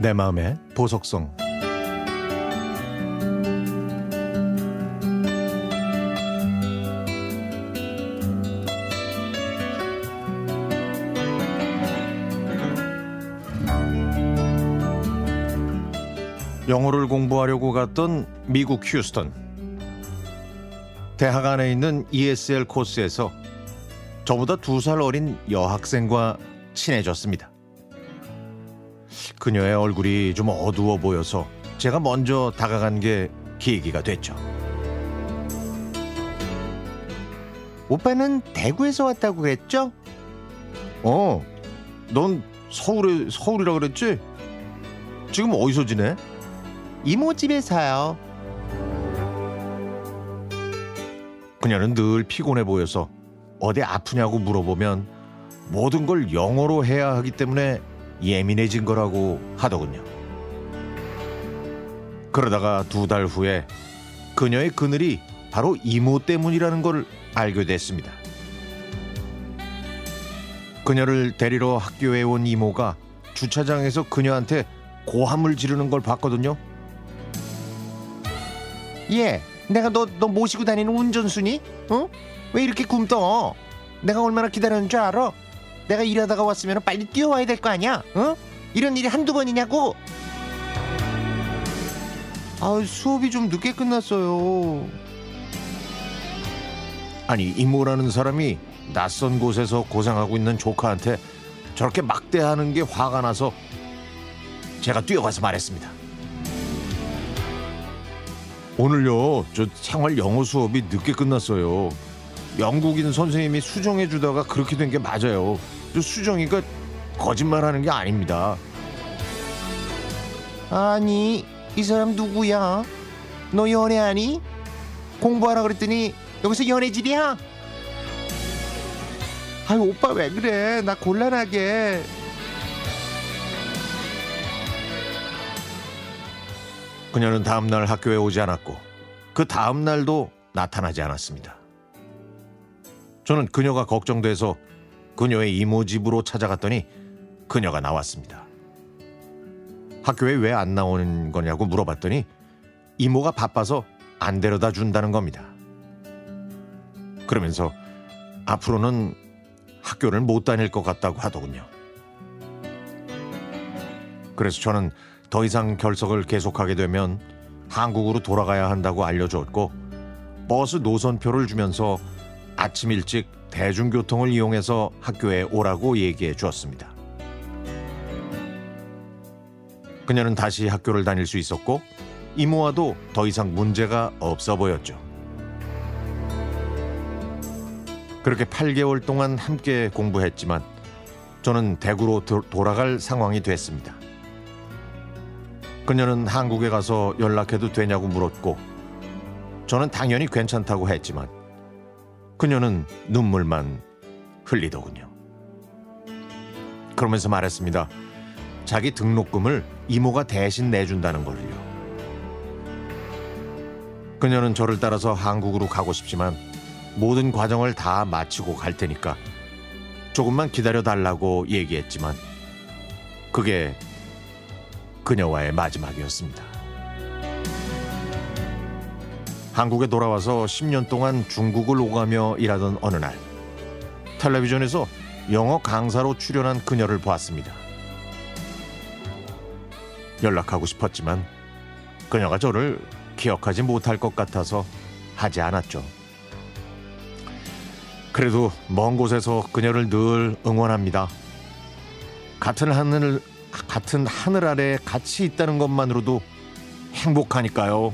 내 마음의 보석성 영어를 공부하려고 갔던 미국 휴스턴 대학 안에 있는 ESL 코스에서 저보다 두 살 어린 여학생과 친해졌습니다. 그녀의 얼굴이 좀 어두워 보여서 제가 먼저 다가간 게 계기가 됐죠. 오빠는 대구에서 왔다고 그랬죠? 어, 넌 서울에 서울이라 그랬지? 지금 어디서 지내? 이모 집에 사요. 그녀는 늘 피곤해 보여서 어디 아프냐고 물어보면 모든 걸 영어로 해야 하기 때문에 예민해진 거라고 하더군요. 그러다가 두 달 후에 그녀의 그늘이 바로 이모 때문이라는 걸 알게 됐습니다. 그녀를 데리러 학교에 온 이모가 주차장에서 그녀한테 고함을 지르는 걸 봤거든요. 예, 내가 너, 너 모시고 다니는 운전순이? 어? 왜 이렇게 굶떠? 내가 얼마나 기다렸는 줄 알아? 내가 일하다가 왔으면 빨리 뛰어와야 될 거 아니야? 어? 이런 일이 한두 번이냐고? 아 수업이 좀 늦게 끝났어요. 아니 이모라는 사람이 낯선 곳에서 고생하고 있는 조카한테 저렇게 막대하는 게 화가 나서 제가 뛰어가서 말했습니다. 오늘요 저 생활 영어 수업이 늦게 끝났어요. 영국인 선생님이 수정해 주다가 그렇게 된 게 맞아요. 저 수정이가 거짓말하는 게 아닙니다. 아니 이 사람 누구야? 너 연애하니? 공부하라 그랬더니 여기서 연애질이야? 아유 오빠 왜 그래? 나 곤란하게. 그녀는 다음날 학교에 오지 않았고 그 다음날도 나타나지 않았습니다. 저는 그녀가 걱정돼서 그녀의 이모 집으로 찾아갔더니 그녀가 나왔습니다. 학교에 왜 안 나오는 거냐고 물어봤더니 이모가 바빠서 안 데려다 준다는 겁니다. 그러면서 앞으로는 학교를 못 다닐 것 같다고 하더군요. 그래서 저는 더 이상 결석을 계속하게 되면 한국으로 돌아가야 한다고 알려줬고 버스 노선표를 주면서 아침 일찍 대중교통을 이용해서 학교에 오라고 얘기해 주었습니다. 그녀는 다시 학교를 다닐 수 있었고 이모와도 더 이상 문제가 없어 보였죠. 그렇게 8개월 동안 함께 공부했지만 저는 대구로 도, 돌아갈 상황이 됐습니다. 그녀는 한국에 가서 연락해도 되냐고 물었고 저는 당연히 괜찮다고 했지만 그녀는 눈물만 흘리더군요. 그러면서 말했습니다. 자기 등록금을 이모가 대신 내준다는 걸요. 그녀는 저를 따라서 한국으로 가고 싶지만 모든 과정을 다 마치고 갈 테니까 조금만 기다려 달라고 얘기했지만 그게 그녀와의 마지막이었습니다. 한국에 돌아와서 10년 동안 중국을 오가며 일하던 어느 날 텔레비전에서 영어 강사로 출연한 그녀를 보았습니다. 연락하고 싶었지만 그녀가 저를 기억하지 못할 것 같아서 하지 않았죠. 그래도 먼 곳에서 그녀를 늘 응원합니다. 같은 하늘 같은 하늘 아래 같이 있다는 것만으로도 행복하니까요.